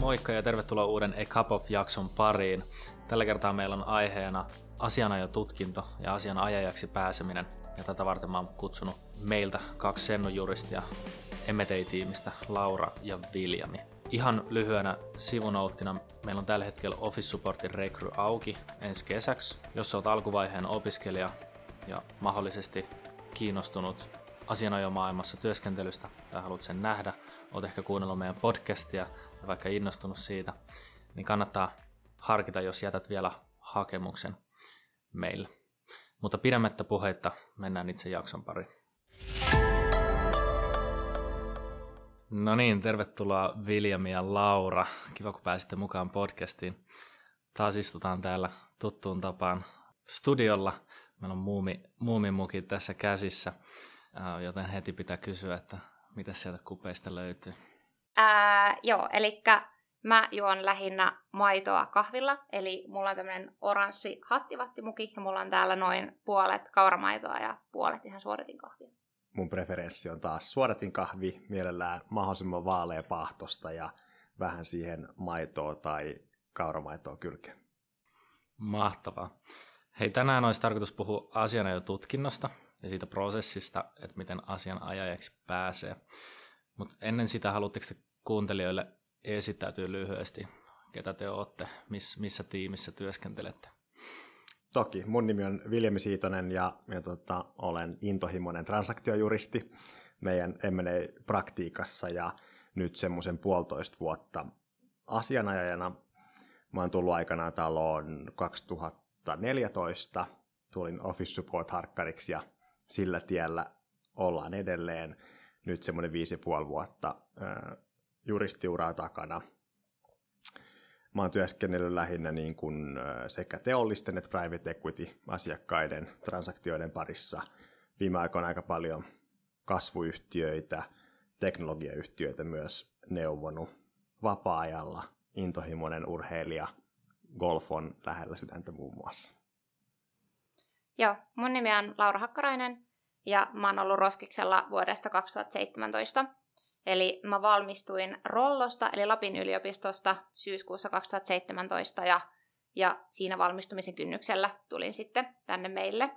Moikka ja tervetuloa uuden A Cup of-jakson pariin. Tällä kertaa meillä on aiheena asianajotutkinto ja asianajajaksi pääseminen. Ja tätä varten mä oon kutsunut meiltä kaksi sennujuristia Emetei-tiimistä, Laura ja Viljami. Ihan lyhyenä sivunouttina, meillä on tällä hetkellä Office Supportin rekry auki ensi kesäksi. Jos olet alkuvaiheen opiskelija ja mahdollisesti kiinnostunut asianajomaailmassa työskentelystä tai haluat sen nähdä, olet ehkä kuunnellut meidän podcastia ja vaikka innostunut siitä, niin kannattaa harkita, jos jätät vielä hakemuksen meille. Mutta pidemmättä puheitta mennään itse jakson pariin. No niin, tervetuloa Viljami ja Laura. Kiva, kun pääsitte mukaan podcastiin. Taas istutaan täällä tuttuun tapaan studiolla. Meillä on muumi, muumimuki tässä käsissä, joten heti pitää kysyä, että mitä sieltä kupeista löytyy. Ää, joo, eli mä juon lähinnä maitoa kahvilla, eli mulla on tämmöinen oranssi hattivattimuki ja mulla on täällä noin puolet kauramaitoa ja puolet ihan suodatin kahvia. Mun preferenssi on taas suodatin kahvi, mielellään mahdollisimman vaalea pahtosta ja vähän siihen maitoa tai kauramaitoa kylkeen. Mahtavaa. Hei, tänään olisi tarkoitus puhua asianajotutkinnosta ja siitä prosessista, että miten asianajajaksi pääsee. Mutta ennen sitä haluatteko te kuuntelijoille esittäytyy lyhyesti, ketä te olette, miss, missä tiimissä työskentelette? Toki, mun nimi on Viljami Siitonen ja, ja tota, olen intohimoinen transaktiojuristi meidän M&A-praktiikassa ja nyt semmoisen puolitoista vuotta asianajajana. Mä oon tullut aikanaan taloon 2014, tulin Office Support-harkkariksi ja sillä tiellä ollaan edelleen nyt semmoinen viisi ja puoli vuotta juristiuraa takana. Mä oon työskennellyt lähinnä niin kuin sekä teollisten että private equity-asiakkaiden transaktioiden parissa. Viime aikoina aika paljon kasvuyhtiöitä, teknologiayhtiöitä myös neuvonut vapaa-ajalla. Intohimoinen urheilija, golf on lähellä sydäntä muun muassa. Joo, mun nimi on Laura Hakkarainen ja mä oon ollut Roskiksella vuodesta 2017. Eli mä valmistuin Rollosta, eli Lapin yliopistosta syyskuussa 2017 ja, ja siinä valmistumisen kynnyksellä tulin sitten tänne meille.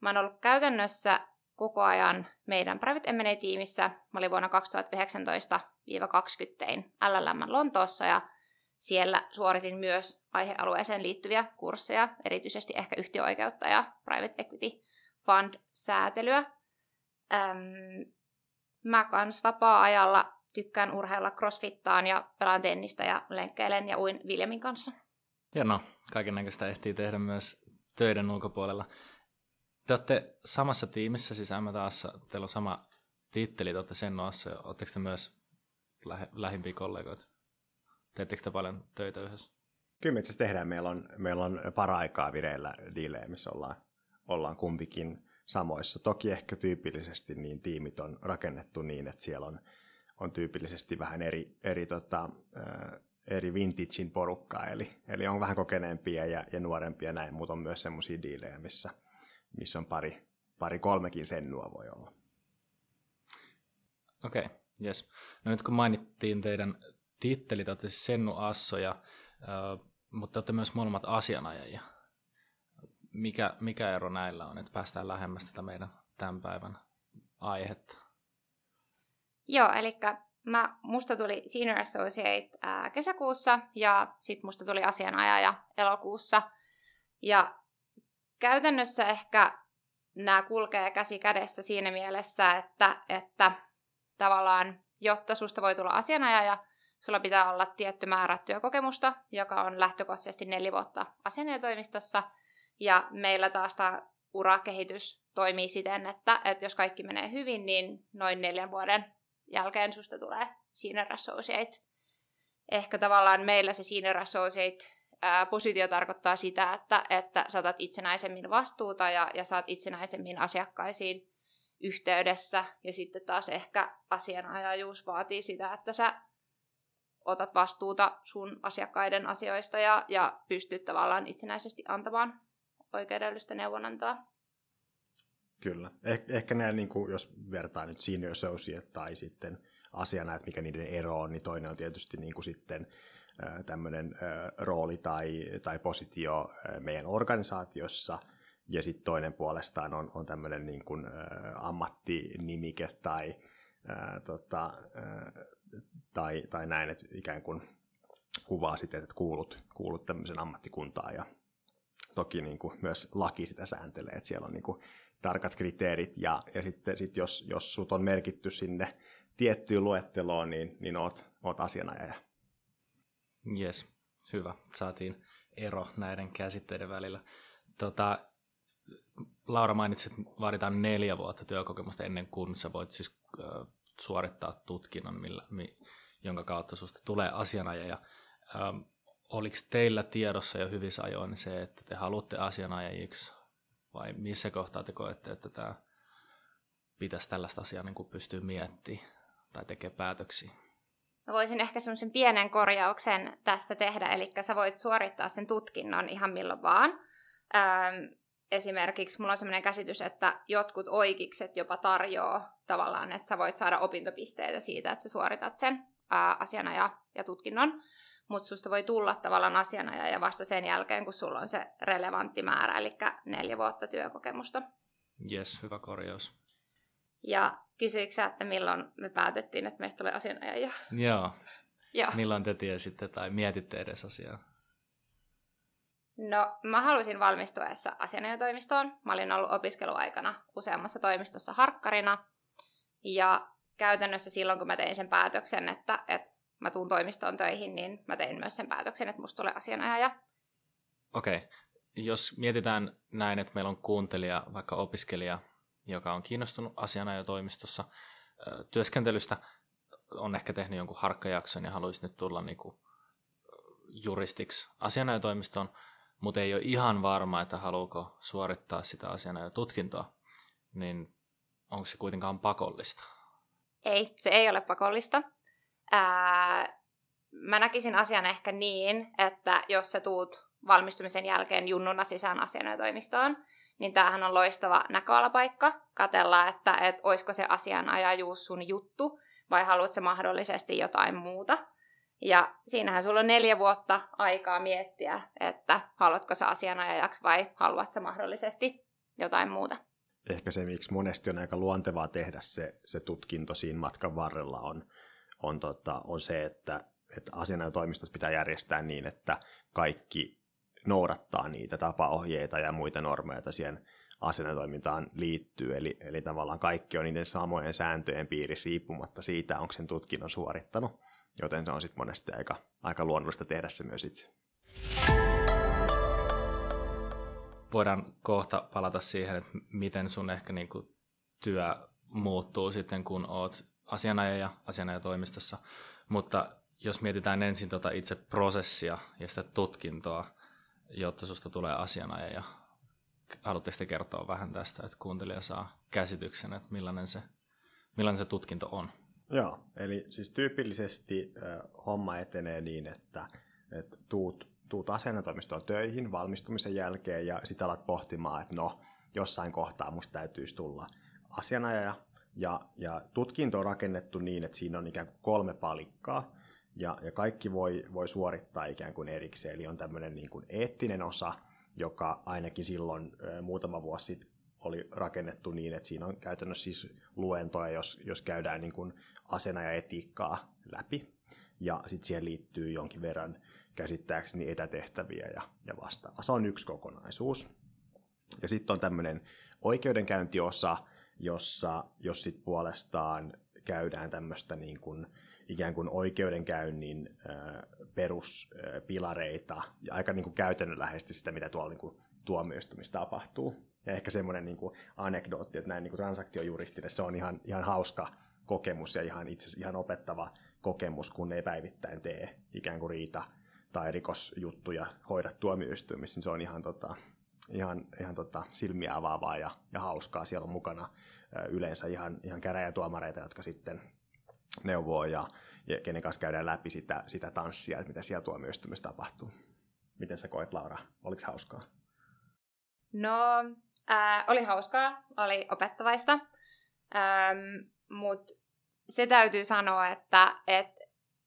Mä oon ollut käytännössä koko ajan meidän Private M&A-tiimissä. Mä olin vuonna 2019-20 tein LLM Lontoossa ja siellä suoritin myös aihealueeseen liittyviä kursseja, erityisesti ehkä yhtiöoikeutta ja private equity fund-säätelyä. Öm, mä kans vapaa-ajalla tykkään urheilla crossfittaan ja pelaan tennistä ja lenkkeilen ja uin Viljamin kanssa. Hienoa. Kaiken näköistä ehtii tehdä myös töiden ulkopuolella. Te olette samassa tiimissä, siis MTAssa, teillä on sama titteli, te olette sen noassa. Oletteko te myös lähe, lähimpiä kollegoita? Teettekö te paljon töitä yhdessä? Kyllä me itse tehdään. Meillä on, meillä on para-aikaa vireillä diilejä, missä ollaan, ollaan kumpikin samoissa. Toki ehkä tyypillisesti niin tiimit on rakennettu niin, että siellä on, on tyypillisesti vähän eri, eri, tota, äh, eri vintagein porukkaa, eli, eli on vähän kokeneempia ja, ja nuorempia näin, mutta on myös semmoisia diilejä, missä, missä on pari, pari kolmekin sennua voi olla. Okei, okay, yes. No nyt kun mainittiin teidän tittelit, olette siis Sennu Assoja, äh, mutta olette myös molemmat asianajajia mikä, mikä ero näillä on, että päästään lähemmäs tätä meidän tämän päivän aihetta? Joo, eli mä, musta tuli Senior Associate ää, kesäkuussa ja sitten musta tuli asianajaja elokuussa. Ja käytännössä ehkä nämä kulkee käsi kädessä siinä mielessä, että, että tavallaan, jotta susta voi tulla asianajaja, sulla pitää olla tietty määrä työkokemusta, joka on lähtökohtaisesti neljä vuotta asianajatoimistossa – ja meillä taas tämä urakehitys toimii siten, että, että jos kaikki menee hyvin, niin noin neljän vuoden jälkeen susta tulee senior associate. Ehkä tavallaan meillä se senior associate positio tarkoittaa sitä, että, että saatat itsenäisemmin vastuuta ja, ja saat itsenäisemmin asiakkaisiin yhteydessä. Ja sitten taas ehkä asianajajuus vaatii sitä, että sä otat vastuuta sun asiakkaiden asioista ja, ja pystyt tavallaan itsenäisesti antamaan oikeudellista neuvonantoa. Kyllä. Eh- ehkä nämä, niin kuin, jos vertaa nyt senior associate tai sitten asiana, että mikä niiden ero on, niin toinen on tietysti niin kuin sitten tämmöinen rooli tai, tai positio meidän organisaatiossa, ja sitten toinen puolestaan on, on tämmöinen niin kuin, ammattinimike tai, ää, tota, ää, tai, tai näin, että ikään kuin kuvaa sitten, että kuulut, kuulut tämmöisen ammattikuntaan ja toki niin kuin myös laki sitä sääntelee, että siellä on niin kuin tarkat kriteerit ja, ja sitten sit jos, jos sut on merkitty sinne tiettyyn luetteloon, niin, niin oot, oot asianajaja. Yes, hyvä. Saatiin ero näiden käsitteiden välillä. Tota, Laura mainitsi, että vaaditaan neljä vuotta työkokemusta ennen kuin sä voit siis suorittaa tutkinnon, millä, mi, jonka kautta susta tulee asianajaja. Ähm, oliko teillä tiedossa jo hyvissä ajoin se, että te haluatte asianajajiksi vai missä kohtaa te koette, että tämä pitäisi tällaista asiaa niin kuin pystyä miettimään tai tekemään päätöksiä? Mä voisin ehkä semmoisen pienen korjauksen tässä tehdä, eli sä voit suorittaa sen tutkinnon ihan milloin vaan. Ähm, esimerkiksi mulla on semmoinen käsitys, että jotkut oikeikset jopa tarjoaa tavallaan, että sä voit saada opintopisteitä siitä, että sä suoritat sen ää, asianaja ja tutkinnon, mutta susta voi tulla tavallaan asianaja ja vasta sen jälkeen, kun sulla on se relevantti määrä, eli neljä vuotta työkokemusta. Yes, hyvä korjaus. Ja kysyikö että milloin me päätettiin, että meistä tulee asianajaja? Joo. Joo. Milloin te tiesitte tai mietitte edes asiaa? No, mä halusin valmistuessa asianajotoimistoon. Mä olin ollut opiskeluaikana useammassa toimistossa harkkarina. Ja käytännössä silloin, kun mä tein sen päätöksen, että, että mä tuun toimistoon töihin, niin mä tein myös sen päätöksen, että musta tulee asianajaja. Okei. Okay. Jos mietitään näin, että meillä on kuuntelija, vaikka opiskelija, joka on kiinnostunut asianajotoimistossa työskentelystä, on ehkä tehnyt jonkun harkkajakson ja haluaisi nyt tulla niin kuin juristiksi asianajotoimistoon, mutta ei ole ihan varma, että haluuko suorittaa sitä tutkintoa, niin onko se kuitenkaan pakollista? Ei, se ei ole pakollista. Ää, mä näkisin asian ehkä niin, että jos sä tuut valmistumisen jälkeen junnuna sisään asianajotoimistoon, niin tämähän on loistava näköalapaikka katella, että et, olisiko se asianajajuus sun juttu vai haluatko mahdollisesti jotain muuta. Ja siinähän sulla on neljä vuotta aikaa miettiä, että haluatko sä asianajajaksi vai haluatko mahdollisesti jotain muuta. Ehkä se, miksi monesti on aika luontevaa tehdä se, se tutkinto siinä matkan varrella, on, on, tota, on se, että, että asianajotoimistot pitää järjestää niin, että kaikki noudattaa niitä tapaohjeita ja muita normeja, joita siihen asianajotoimintaan liittyy. Eli, eli tavallaan kaikki on niiden samojen sääntöjen piirissä riippumatta siitä, onko sen tutkinnon suorittanut joten se on sitten monesti aika, aika luonnollista tehdä se myös itse. Voidaan kohta palata siihen, että miten sun ehkä niinku työ muuttuu sitten, kun oot asianajaja asianajatoimistossa. Mutta jos mietitään ensin tota itse prosessia ja sitä tutkintoa, jotta susta tulee asianajaja, haluatteko te kertoa vähän tästä, että kuuntelija saa käsityksen, että millainen se, millainen se tutkinto on? Joo, eli siis tyypillisesti äh, homma etenee niin, että, että tuut, tuut asennatoimistoon töihin valmistumisen jälkeen ja sitten alat pohtimaan, että no, jossain kohtaa musta täytyisi tulla asianajaja. Ja, ja tutkinto on rakennettu niin, että siinä on ikään kuin kolme palikkaa, ja, ja kaikki voi, voi suorittaa ikään kuin erikseen. Eli on tämmöinen niin kuin eettinen osa, joka ainakin silloin muutama vuosi sitten oli rakennettu niin, että siinä on käytännössä siis luentoja, jos, jos käydään niin kuin asena ja etiikkaa läpi. Ja sitten siihen liittyy jonkin verran käsittääkseni etätehtäviä ja, ja vastaavaa. Se on yksi kokonaisuus. Ja sitten on tämmöinen oikeudenkäyntiosa, jossa jos sitten puolestaan käydään tämmöistä niin kuin, ikään kuin oikeudenkäynnin peruspilareita ja aika niin kuin käytännönläheisesti sitä, mitä tuolla niin kuin tuomioistumissa tapahtuu. Ja ehkä semmoinen niin kuin anekdootti, että näin niin kuin transaktiojuristille se on ihan, ihan hauska kokemus ja ihan itse ihan opettava kokemus, kun ei päivittäin tee ikään kuin riita tai rikosjuttuja hoida tuomioistuimissa, niin se on ihan, tota, ihan, ihan tota, silmiä avaavaa ja, ja hauskaa. Siellä on mukana yleensä ihan, ihan käräjätuomareita, jotka sitten neuvoo ja, ja kenen kanssa käydään läpi sitä, sitä tanssia, että mitä siellä tuomioistuimessa tapahtuu. Miten sä koet, Laura? Oliko hauskaa? No, ää, oli hauskaa, oli opettavaista, ähm, mutta se täytyy sanoa, että, että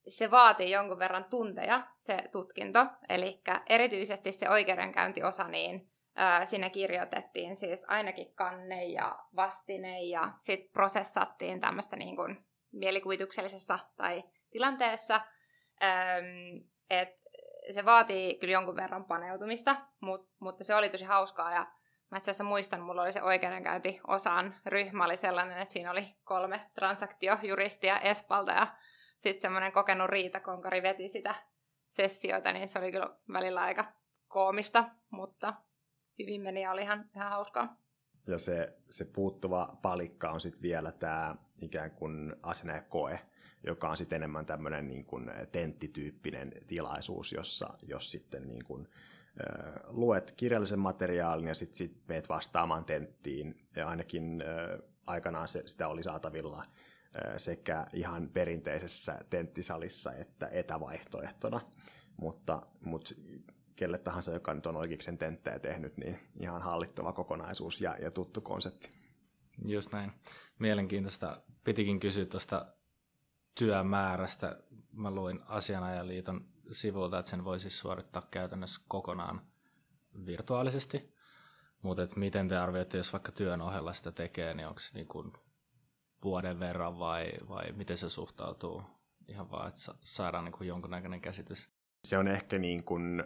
se vaatii jonkun verran tunteja, se tutkinto. Eli erityisesti se oikeudenkäyntiosa, niin ää, sinne kirjoitettiin siis ainakin kanne ja vastine ja sitten prosessattiin tämmöistä niin kuin mielikuvituksellisessa tai tilanteessa. Ähm, et se vaatii kyllä jonkun verran paneutumista, mut, mutta se oli tosi hauskaa ja Mä itse asiassa muistan, mulla oli se oikeudenkäynti-osan ryhmä oli sellainen, että siinä oli kolme transaktiojuristia Espalta ja sitten semmoinen kokenut riitakonkari veti sitä sessioita, niin se oli kyllä välillä aika koomista, mutta hyvin meni ja oli ihan, ihan hauskaa. Ja se, se puuttuva palikka on sitten vielä tämä ikään kuin asennekoe, joka on sitten enemmän tämmöinen niin kuin tenttityyppinen tilaisuus, jossa jos sitten niin kuin, luet kirjallisen materiaalin ja sitten sit meet vastaamaan tenttiin. Ja ainakin aikanaan se, sitä oli saatavilla sekä ihan perinteisessä tenttisalissa että etävaihtoehtona. Mutta, mutta kelle tahansa, joka nyt on oikeiksen tenttejä tehnyt, niin ihan hallittava kokonaisuus ja, ja tuttu konsepti. Just näin. Mielenkiintoista. Pitikin kysyä tuosta työmäärästä. Mä luin Asianajaliiton sivulta, että sen voisi suorittaa käytännössä kokonaan virtuaalisesti. Mutta miten te arvioitte, jos vaikka työn ohella sitä tekee, niin onko se niin kuin vuoden verran vai, vai miten se suhtautuu? Ihan vaan, että saadaan niin kuin jonkunnäköinen käsitys. Se on ehkä niin kuin,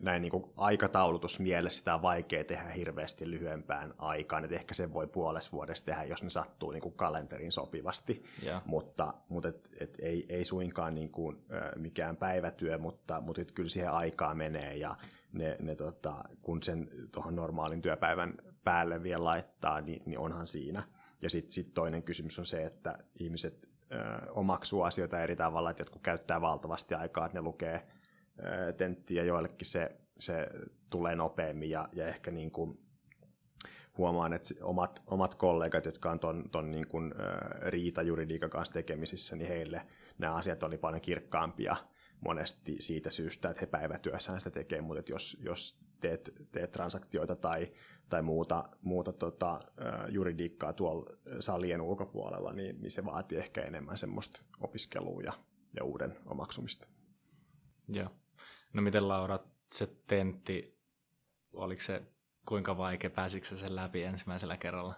näin niin kuin aikataulutusmielessä sitä on vaikea tehdä hirveästi lyhyempään aikaan, että ehkä sen voi puolessa vuodessa tehdä, jos ne sattuu niin kuin kalenteriin sopivasti, yeah. mutta, mutta et, et ei, ei suinkaan niin kuin, mikään päivätyö, mutta, mutta et kyllä siihen aikaa menee ja ne, ne tota, kun sen tuohon normaalin työpäivän päälle vielä laittaa, niin, niin onhan siinä. Ja sitten sit toinen kysymys on se, että ihmiset omaksuu asioita eri tavalla, että jotkut käyttää valtavasti aikaa, että ne lukee tenttiä, joillekin se, se tulee nopeammin ja, ja ehkä niin kuin huomaan, että omat, omat kollegat, jotka on ton, ton niin kuin, riita-juridiikan kanssa tekemisissä, niin heille nämä asiat oli paljon kirkkaampia monesti siitä syystä, että he päivätyössään sitä tekee, mutta jos, jos teet, teet transaktioita tai, tai muuta, muuta tota, juridiikkaa tuolla salien ulkopuolella, niin, niin se vaatii ehkä enemmän semmoista opiskelua ja, ja uuden omaksumista. Joo. No miten Laura, se tentti, oliko se kuinka vaikea, pääsikö sen läpi ensimmäisellä kerralla?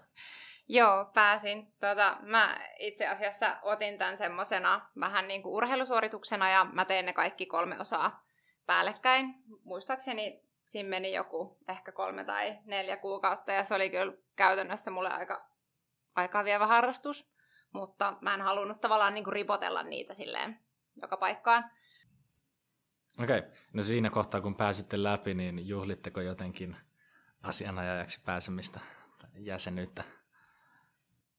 Joo, pääsin. Tota, mä itse asiassa otin tämän semmosena vähän niin kuin urheilusuorituksena ja mä tein ne kaikki kolme osaa päällekkäin. Muistaakseni siinä meni joku ehkä kolme tai neljä kuukautta ja se oli kyllä käytännössä mulle aika aikaa vievä harrastus, mutta mä en halunnut tavallaan niin kuin ripotella niitä silleen joka paikkaan. Okei, okay. no siinä kohtaa kun pääsitte läpi, niin juhlitteko jotenkin asianajajaksi pääsemistä jäsenyyttä?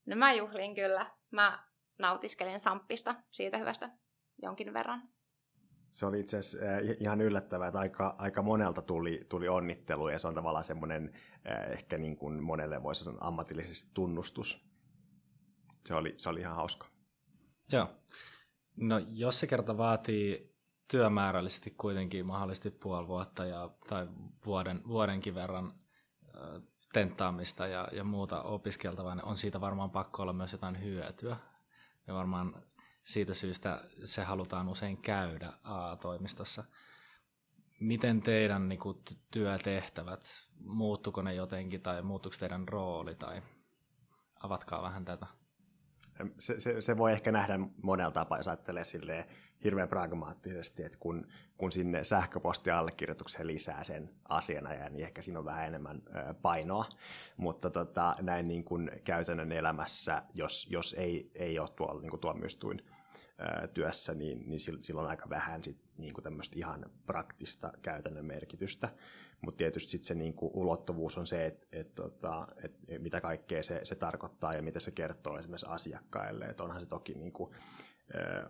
No mä juhlin kyllä. Mä nautiskelin samppista siitä hyvästä jonkin verran se oli itse asiassa ihan yllättävää, että aika, aika monelta tuli, tuli onnittelu ja se on tavallaan semmoinen ehkä niin kuin monelle voisi sanoa ammatillisesti tunnustus. Se oli, se oli ihan hauska. Joo. No jos se kerta vaatii työmäärällisesti kuitenkin mahdollisesti puoli vuotta ja, tai vuoden, vuodenkin verran tenttaamista ja, ja muuta opiskeltavaa, niin on siitä varmaan pakko olla myös jotain hyötyä. Ja varmaan siitä syystä se halutaan usein käydä A-toimistossa. Miten teidän niin kuin, työtehtävät, muuttuko ne jotenkin tai muuttuuko teidän rooli tai avatkaa vähän tätä? Se, se, se voi ehkä nähdä monella tapaa, jos ajattelee silleen hirveän pragmaattisesti, että kun, kun sinne sähköpostiallekirjoitukseen lisää sen asianajan, niin ehkä siinä on vähän enemmän painoa. Mutta tota, näin niin kuin käytännön elämässä, jos, jos ei, ei ole tuolla niin kuin tuomioistuin työssä, niin, niin silloin aika vähän sit, niin kuin tämmöistä ihan praktista käytännön merkitystä. Mutta tietysti sit se niin kuin, ulottuvuus on se, että et, tota, et, mitä kaikkea se, se tarkoittaa ja mitä se kertoo esimerkiksi asiakkaille. Et onhan se toki niin kuin,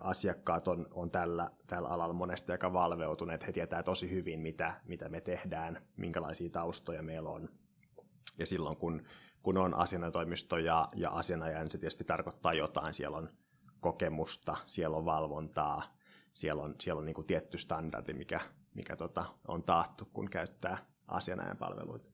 asiakkaat on, on tällä, tällä alalla monesti aika valveutuneet. He tietää tosi hyvin, mitä, mitä me tehdään, minkälaisia taustoja meillä on. Ja silloin, kun, kun on asianajotoimisto ja, ja asianajaja, niin se tietysti tarkoittaa jotain. Siellä on kokemusta, siellä on valvontaa, siellä on, siellä on niin kuin tietty standardi, mikä, mikä tota, on taattu, kun käyttää asianajan palveluita.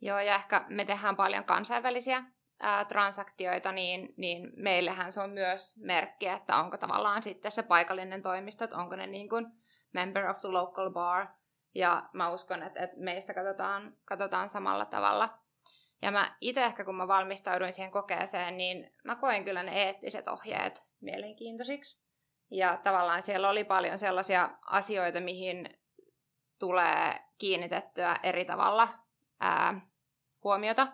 Joo, ja ehkä me tehdään paljon kansainvälisiä ää, transaktioita, niin, niin meillähän se on myös merkki, että onko tavallaan sitten se paikallinen toimisto, että onko ne niin kuin member of the local bar, ja mä uskon, että, että meistä katsotaan, katsotaan samalla tavalla. Ja mä itse ehkä, kun mä valmistauduin siihen kokeeseen, niin mä koin kyllä ne eettiset ohjeet mielenkiintoisiksi. Ja tavallaan siellä oli paljon sellaisia asioita, mihin tulee kiinnitettyä eri tavalla ää, huomiota,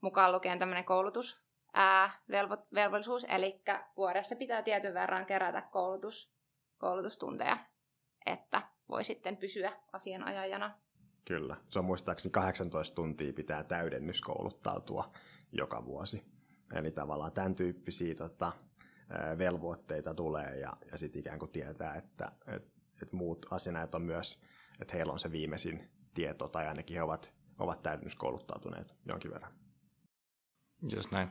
mukaan lukien tämmöinen koulutus, ää, velvo, velvollisuus, eli vuodessa pitää tietyn verran kerätä koulutus, koulutustunteja, että voi sitten pysyä asianajajana. Kyllä, se on muistaakseni 18 tuntia pitää täydennyskouluttautua joka vuosi. Eli tavallaan tämän tyyppisiä tota, velvoitteita tulee ja, ja sitten ikään kuin tietää, että et, et muut asianajat on myös, että heillä on se viimeisin tieto tai ainakin he ovat, ovat täydennyskouluttautuneet jonkin verran. Just näin.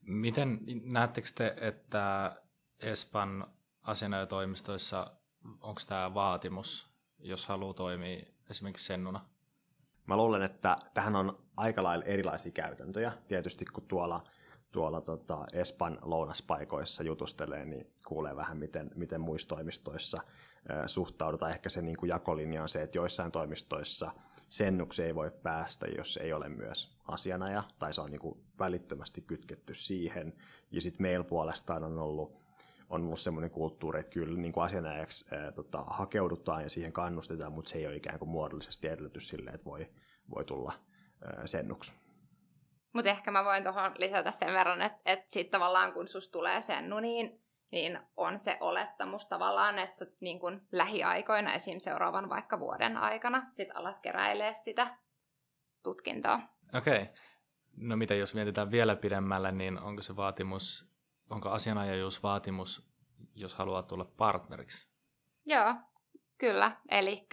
Miten näettekö te, että Espan asianajatoimistoissa, onko tämä vaatimus, jos haluaa toimia esimerkiksi sennuna? Mä luulen, että tähän on aika lailla erilaisia käytäntöjä. Tietysti kun tuolla, tuolla tota Espan lounaspaikoissa jutustelee, niin kuulee vähän, miten, miten muissa toimistoissa suhtaudutaan. Ehkä se niin kuin jakolinja on se, että joissain toimistoissa sennuksi ei voi päästä, jos ei ole myös asianaja, tai se on niin kuin välittömästi kytketty siihen. Ja sitten meillä puolestaan on ollut on ollut semmoinen kulttuuri, että kyllä niin kuin asianajaksi ää, tota, hakeudutaan ja siihen kannustetaan, mutta se ei ole ikään kuin muodollisesti edellytys sille, että voi, voi tulla ää, sennuksi. Mutta ehkä mä voin tuohon lisätä sen verran, että, että sitten tavallaan kun sus tulee sennu, niin, niin on se olettamus tavallaan, että sä niin kun lähiaikoina, esim. seuraavan vaikka vuoden aikana, sit alat keräilee sitä tutkintoa. Okei. Okay. No mitä jos mietitään vielä pidemmälle, niin onko se vaatimus onko asianajajuusvaatimus, jos haluaa tulla partneriksi? Joo, kyllä. Eli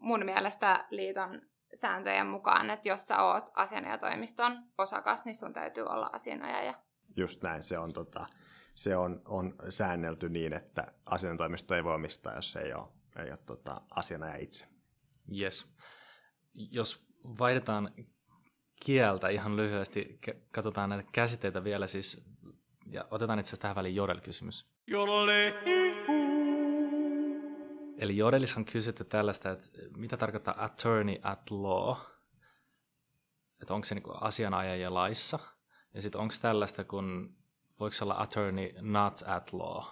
mun mielestä liiton sääntöjen mukaan, että jos sä oot asianajatoimiston osakas, niin sun täytyy olla asianajaja. Just näin, se on, tota, se on, on säännelty niin, että asianajatoimisto ei voi omistaa, jos ei ole, ei ole tota, asianaja itse. Yes. Jos vaihdetaan kieltä ihan lyhyesti, katsotaan näitä käsitteitä vielä, siis ja otetaan itse asiassa tähän väliin Jodel-kysymys. Eli Jodelissa on kysytty tällaista, että mitä tarkoittaa attorney at law, että onko se niin asianajaja laissa, ja sitten onko tällaista, kun voiko olla attorney not at law.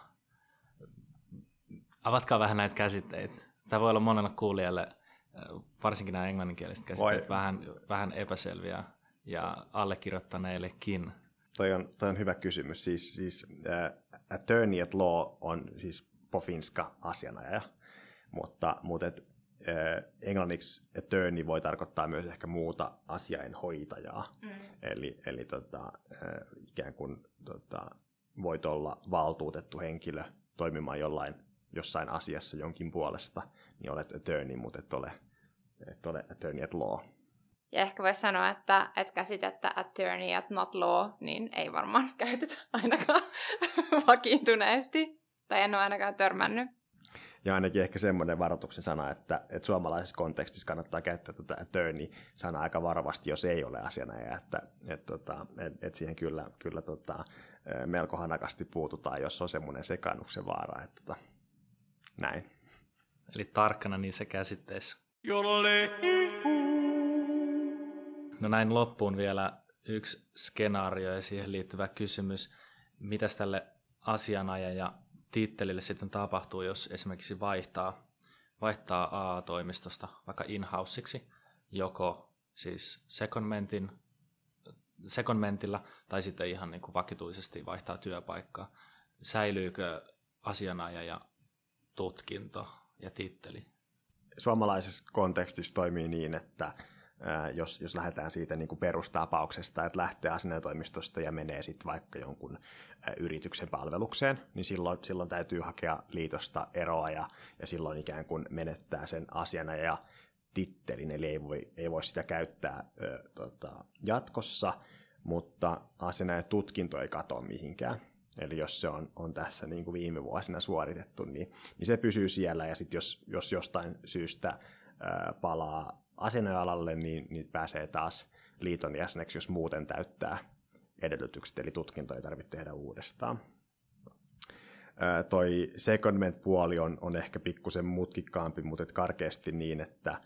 Avatkaa vähän näitä käsitteitä. Tämä voi olla monella kuulijalle, varsinkin nämä englanninkieliset käsitteet, vähän, vähän epäselviä ja allekirjoittaneillekin. Toi on, toi on hyvä kysymys. Siis, siis uh, attorney at law on siis pofinska asianajaja, mutta, mutta et, uh, englanniksi attorney voi tarkoittaa myös ehkä muuta asiainhoitajaa. Mm. Eli, eli tota, uh, ikään kuin tota, voit olla valtuutettu henkilö toimimaan jollain, jossain asiassa jonkin puolesta, niin olet attorney, mutta et ole, et ole attorney at law. Ja ehkä voisi sanoa, että, että käsitettä attorney at not law, niin ei varmaan käytetä ainakaan vakiintuneesti. Tai en ole ainakaan törmännyt. Ja ainakin ehkä semmoinen varoituksen sana, että, että suomalaisessa kontekstissa kannattaa käyttää tätä attorney-sanaa aika varovasti, jos ei ole asianajaja, että että, tota, että, että siihen kyllä, kyllä tota, melko hanakasti puututaan, jos on semmoinen sekannuksen vaara. Että, että, näin. Eli tarkkana niissä käsitteissä. No näin loppuun vielä yksi skenaario ja siihen liittyvä kysymys. Mitäs tälle asianajaja tittelille sitten tapahtuu, jos esimerkiksi vaihtaa, vaihtaa A-toimistosta vaikka in-houseiksi, joko siis secondmentin, secondmentilla tai sitten ihan niin kuin vakituisesti vaihtaa työpaikkaa. Säilyykö asianajaja tutkinto ja titteli? Suomalaisessa kontekstissa toimii niin, että jos, jos lähdetään siitä niin kuin perustapauksesta, että lähtee asianajotoimistosta ja menee sitten vaikka jonkun yrityksen palvelukseen, niin silloin, silloin täytyy hakea liitosta eroa ja, ja silloin ikään kuin menettää sen asiana ja tittelin, eli ei voi, ei voi sitä käyttää ö, tota, jatkossa, mutta asiana ja tutkinto ei katoa mihinkään. Eli jos se on, on tässä niin kuin viime vuosina suoritettu, niin, niin se pysyy siellä, ja sitten jos, jos jostain syystä palaa asianajoalalle, niin, niin pääsee taas liiton jäseneksi, jos muuten täyttää edellytykset, eli tutkinto ei tarvitse tehdä uudestaan. Toi secondment-puoli on, on ehkä pikkusen mutkikkaampi, mutta karkeasti niin, että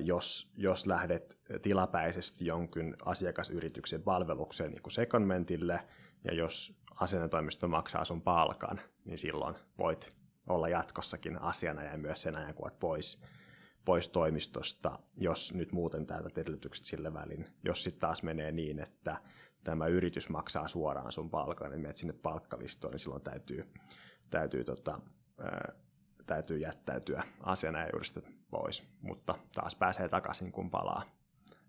jos, jos lähdet tilapäisesti jonkin asiakasyrityksen palvelukseen niin kuin secondmentille, ja jos asianajotoimisto maksaa sun palkan, niin silloin voit olla jatkossakin asiana ja myös sen ajan, kun olet pois, pois toimistosta, jos nyt muuten täytät edellytykset sille välin. Jos sitten taas menee niin, että tämä yritys maksaa suoraan sun palkan, niin menet sinne palkkalistoon, niin silloin täytyy, täytyy, tota, ää, täytyy jättäytyä asianajajuurista pois, mutta taas pääsee takaisin, kun palaa,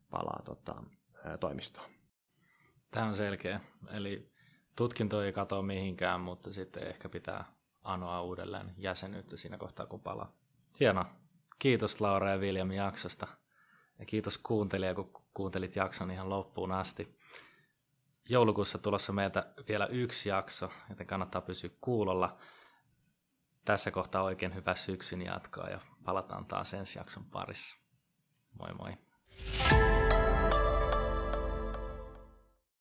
palaa tota, ää, toimistoon. Tämä on selkeä. Eli tutkinto ei katoa mihinkään, mutta sitten ehkä pitää anoa uudelleen jäsenyyttä siinä kohtaa, kun palaa. Hienoa. Kiitos Laura ja Viljami jaksosta. Ja kiitos kuuntelija, kun kuuntelit jakson ihan loppuun asti. Joulukuussa tulossa meiltä vielä yksi jakso, joten kannattaa pysyä kuulolla. Tässä kohtaa oikein hyvää syksyn jatkoa ja palataan taas ensi jakson parissa. Moi moi.